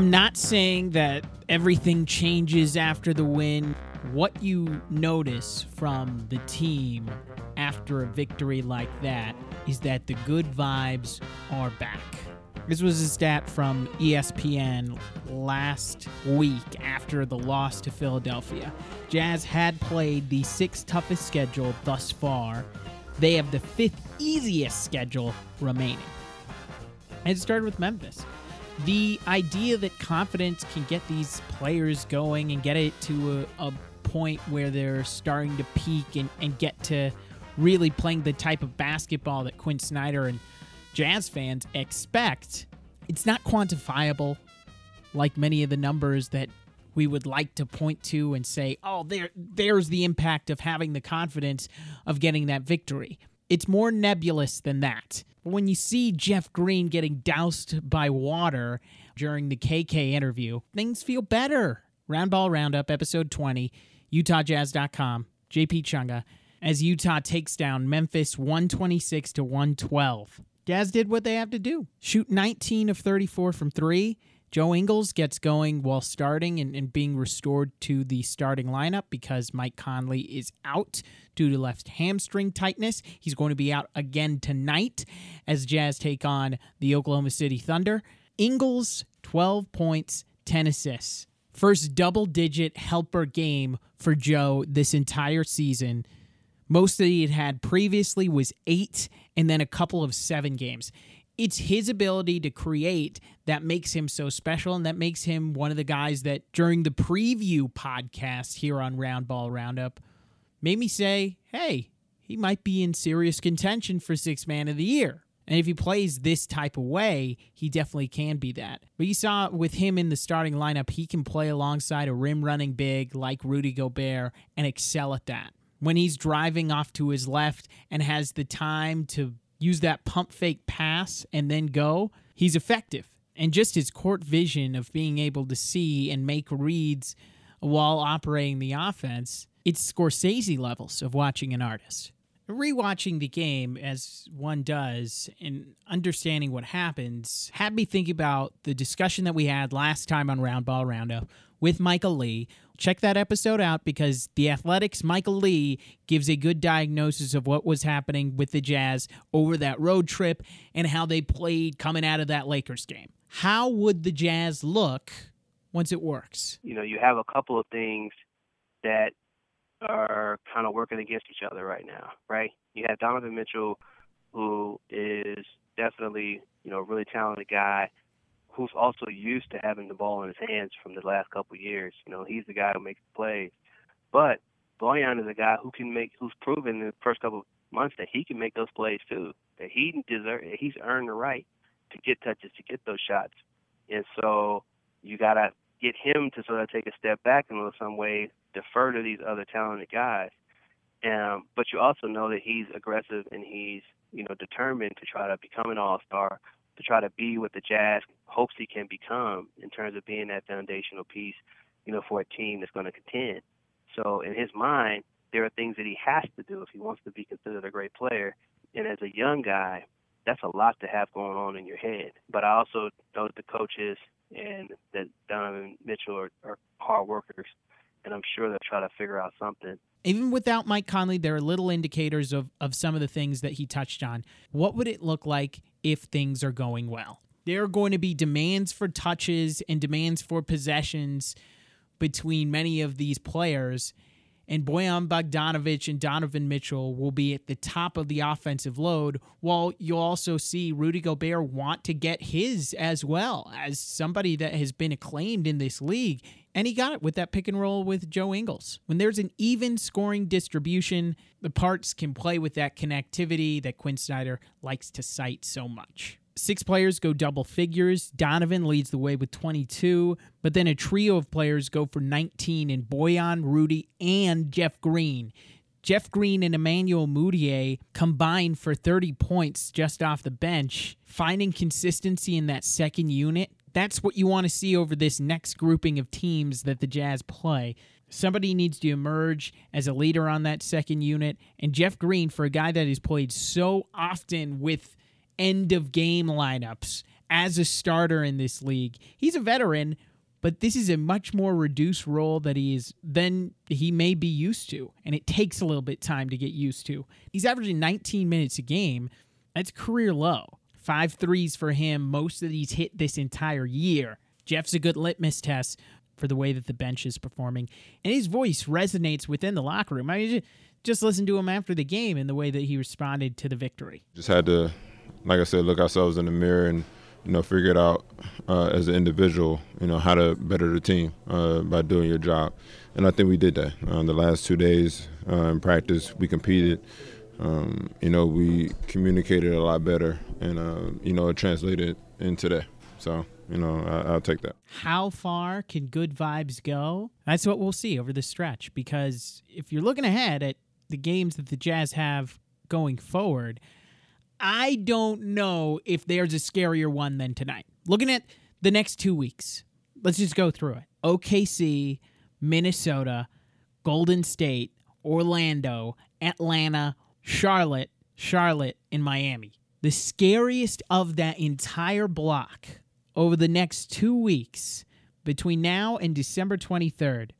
I'm not saying that everything changes after the win. What you notice from the team after a victory like that is that the good vibes are back. This was a stat from ESPN last week after the loss to Philadelphia. Jazz had played the sixth toughest schedule thus far. They have the fifth easiest schedule remaining. And it started with Memphis. The idea that confidence can get these players going and get it to a, a point where they're starting to peak and, and get to really playing the type of basketball that Quin Snyder and Jazz fans expect, it's not quantifiable like many of the numbers that we would like to point to and say, oh, there there's the impact of having the confidence of getting that victory. It's more nebulous than that. When you see Jeff Green getting doused by water during the KK interview, things feel better. Roundball Roundup, episode 20, UtahJazz.com, JP Chunga, as Utah takes down Memphis 126 to 112. Jazz did what they have to do shoot 19 of 34 from three. Joe Ingles gets going while starting and, and, being restored to the starting lineup because Mike Conley is out due to left hamstring tightness. He's going to be out again tonight as Jazz take on the Oklahoma City Thunder. Ingles, 12 points, 10 assists. First double digit helper game for Joe this entire season. Most that he had had previously was eight and then a couple of seven games it's his ability to create that makes him so special and that makes him one of the guys that during the preview podcast here on Roundball Roundup made me say, hey, he might be in serious contention for six man of the year. And if he plays this type of way, he definitely can be that. But you saw with him in the starting lineup, he can play alongside a rim running big like Rudy Gobert and excel at that. When he's driving off to his left and has the time to use that pump fake pass and then go, he's effective. And just his court vision of being able to see and make reads while operating the offense, it's Scorsese levels of watching an artist. Rewatching the game as one does and understanding what happens had me think about the discussion that we had last time on Roundball Roundup with Michael Lee, check that episode out because the Athletic's Michael Lee gives a good diagnosis of what was happening with the Jazz over that road trip and how they played coming out of that Lakers game. How would the Jazz look once it works? You know, you have a couple of things that are kind of working against each other right now, right? You have Donovan Mitchell, who is definitely, you know, a really talented guy who's also used to having the ball in his hands from the last couple of years. You know, he's the guy who makes plays. But Bojan is a guy who can make, who's proven in the first couple of months that he can make those plays too. That he deserve, he's earned the right to get touches, to get those shots. And so you gotta get him to sort of take a step back in some way, defer to these other talented guys. Um, but you also know that he's aggressive and he's you know determined to try to become an all-star to try to be what the Jazz hopes he can become in terms of being that foundational piece, you know, for a team that's going to contend. So in his mind, there are things that he has to do if he wants to be considered a great player. And as a young guy, that's a lot to have going on in your head. But I also know that the coaches and that Donovan Mitchell are, are hard workers, and I'm sure they'll try to figure out something even without Mike Conley, there are little indicators of, of some of the things that he touched on. What would it look like if things are going well? There are going to be demands for touches and demands for possessions between many of these players. And Bojan Bogdanovic and Donovan Mitchell will be at the top of the offensive load, while you'll also see Rudy Gobert want to get his as well as somebody that has been acclaimed in this league. And he got it with that pick and roll with Joe Ingles. When there's an even scoring distribution, the parts can play with that connectivity that Quin Snyder likes to cite so much. Six players go double figures. Donovan leads the way with 22, but then a trio of players go for 19 in Bojan, Rudy, and Jeff Green. Jeff Green and Emmanuel Mudiay combined for 30 points just off the bench, finding consistency in that second unit that's what you want to see over this next grouping of teams that the Jazz play. Somebody needs to emerge as a leader on that second unit. And Jeff Green, for a guy that has played so often with end of game lineups as a starter in this league. He's a veteran, but this is a much more reduced role that he is than he may be used to, and it takes a little bit time to get used to. He's averaging 19 minutes a game. That's career low. Five threes for him, most of these hit this entire year. Jeff's a good litmus test for the way that the bench is performing, and his voice resonates within the locker room. I mean, just listen to him after the game and the way that he responded to the victory. Just had to, like I said, look ourselves in the mirror and you know figure it out uh, as an individual. You know how to better the team uh, by doing your job, and I think we did that. Uh, the last two days uh, in practice, we competed. Um, you know, we communicated a lot better, and uh, you know, it translated into that. So you know, I, will take that. How far can good vibes go? That's what we'll see over the stretch. Because if you're looking ahead at the games that the Jazz have going forward, I don't know if there's a scarier one than tonight. Looking at the next two weeks, let's just go through it OKC, Minnesota, Golden State, Orlando, Atlanta, Charlotte, Charlotte, and Miami. The scariest of that entire block over the next two weeks between now and December 23rd,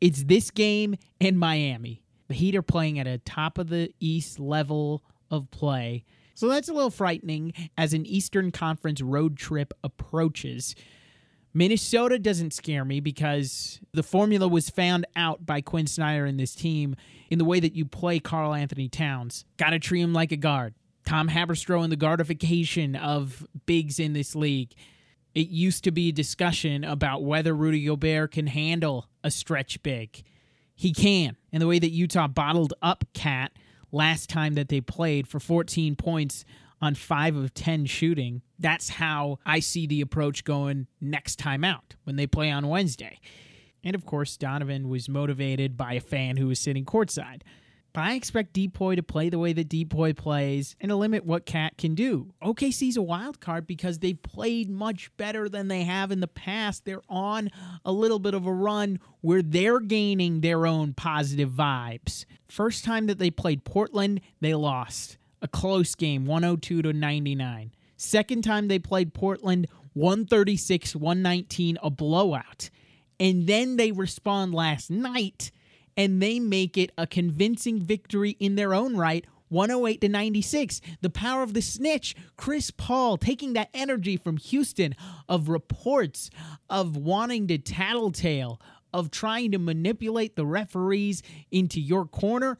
it's this game and Miami. The Heat are playing at a top of the East level of play. So that's a little frightening as an Eastern Conference road trip approaches. Minnesota doesn't scare me because the formula was found out by Quin Snyder and this team in the way that you play Karl-Anthony Towns. Got to treat him like a guard. Tom Haberstroh and the guardification of bigs in this league. It used to be a discussion about whether Rudy Gobert can handle a stretch big. He can. And the way that Utah bottled up KAT last time that they played for 14 points on 5 of 10 shooting, that's how I see the approach going next time out when they play on Wednesday. And of course, Donovan was motivated by a fan who was sitting courtside. But I expect DPOY to play the way that DPOY plays and to limit what KAT can do. OKC's a wild card because they've played much better than they have in the past. They're on a little bit of a run where they're gaining their own positive vibes. First time that they played Portland, they lost. A close game, 102 to 99. Second time they played Portland, 136 119, a blowout. And then they respond last night and they make it a convincing victory in their own right 108 to 96. The power of the snitch, Chris Paul taking that energy from Houston of reports of wanting to tattletale, of trying to manipulate the referees into your corner.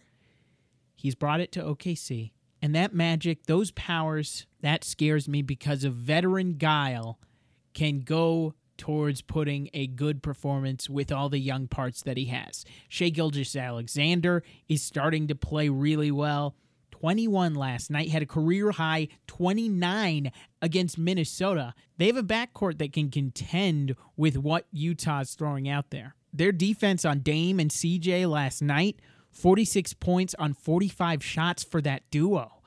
He's brought it to OKC. And that magic, those powers, that scares me because a veteran guile can go towards putting a good performance with all the young parts that he has. Shai Gilgeous-Alexander is starting to play really well. 21 last night, had a career high 29 against Minnesota. They have a backcourt that can contend with what Utah's throwing out there. Their defense on Dame and CJ last night, 46 points on 45 shots for that duo.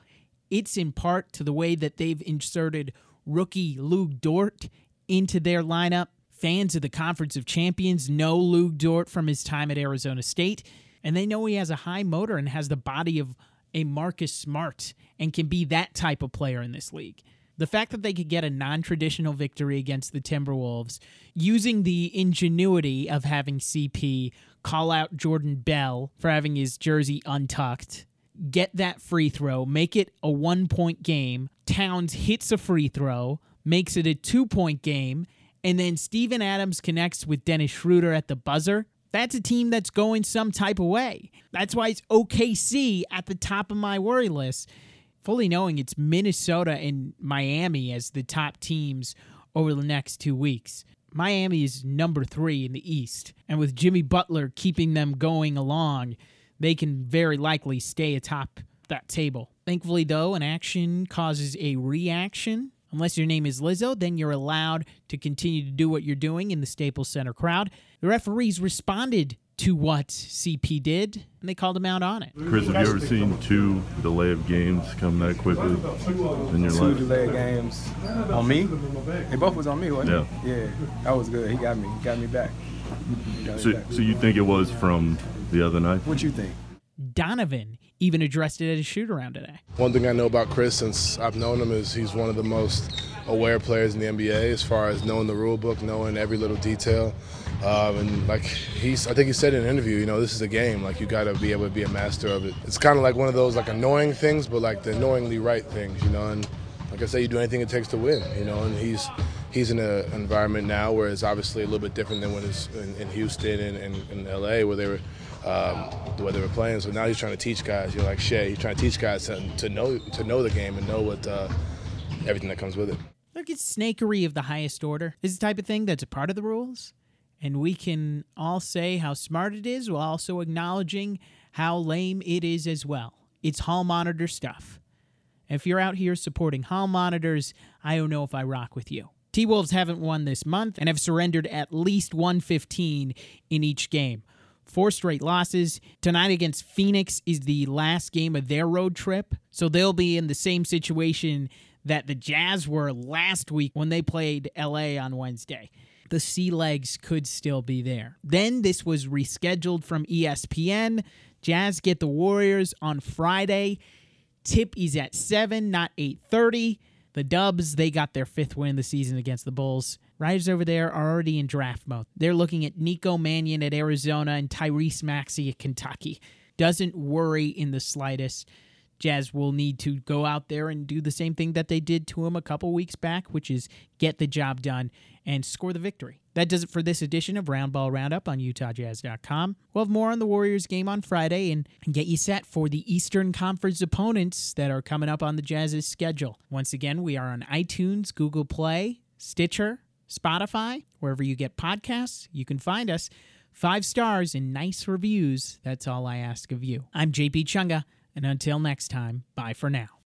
It's in part to the way that they've inserted rookie Lu Dort into their lineup. Fans of the Conference of Champions know Lu Dort from his time at Arizona State, and they know he has a high motor and has the body of a Marcus Smart and can be that type of player in this league. The fact that they could get a non traditional victory against the Timberwolves using the ingenuity of having CP call out Jordan Bell for having his jersey untucked, get that free throw, make it a one point game. Towns hits a free throw, makes it a two point game, and then Steven Adams connects with Dennis Schroeder at the buzzer, that's a team that's going some type of way. That's why it's OKC at the top of my worry list, fully knowing it's Minnesota and Miami as the top teams over the next two weeks. Miami is number three in the East, and with Jimmy Butler keeping them going along, they can very likely stay atop that table. Thankfully, though, an action causes a reaction, Unless your name is Lizzo, then you're allowed to continue to do what you're doing in the Staples Center crowd. The referees responded to what CP did, and they called him out on it. Chris, have you ever seen two delay of games come that quickly in your two life? Two delay of games on me? They both was on me, wasn't yeah. it? Yeah, that was good. He got me. He got me back. Got so, me back. so you think it was from the other night? What do you think? Donovan even addressed it at a shoot around today. One thing I know about Chris since I've known him is he's one of the most aware players in the NBA as far as knowing the rule book, knowing every little detail. Um, and like he's, I think he said in an interview, you know, this is a game. Like you got to be able to be a master of it. It's kind of like one of those like annoying things, but like the annoyingly right things, you know. And like I say, you do anything it takes to win, you know. And he's he's in an environment now where it's obviously a little bit different than when it's in, in Houston and, in LA where they were um, where they were playing. So now he's trying to teach guys. You're like Shai. He's trying to teach guys to, to know to know the game and know what uh, everything that comes with it. Look, it's snakery of the highest order. Is the type of thing that's a part of the rules, and we can all say how smart it is while also acknowledging how lame it is as well. It's hall monitor stuff. If you're out here supporting hall monitors, I don't know if I rock with you. T Wolves haven't won this month and have surrendered at least 115 in each game. Four straight losses. Tonight against Phoenix is the last game of their road trip, so they'll be in the same situation that the Jazz were last week when they played LA on Wednesday. The sea legs could still be there. Then this was rescheduled from ESPN. Jazz get the Warriors on Friday. Tip is at 7, not 8:30. The Dubs, they got their fifth win of the season against the Bulls. Riders over there are already in draft mode. They're looking at Nico Mannion at Arizona and Tyrese Maxey at Kentucky. Doesn't worry in the slightest. Jazz will need to go out there and do the same thing that they did to him a couple weeks back, which is get the job done and score the victory. That does it for this edition of Roundball Roundup on UtahJazz.com. We'll have more on the Warriors game on Friday and, and get you set for the Eastern Conference opponents that are coming up on the Jazz's schedule. Once again, we are on iTunes, Google Play, Stitcher, Spotify, wherever you get podcasts. You can find us. Five stars and nice reviews. That's all I ask of you. I'm JP Chunga. And until next time, bye for now.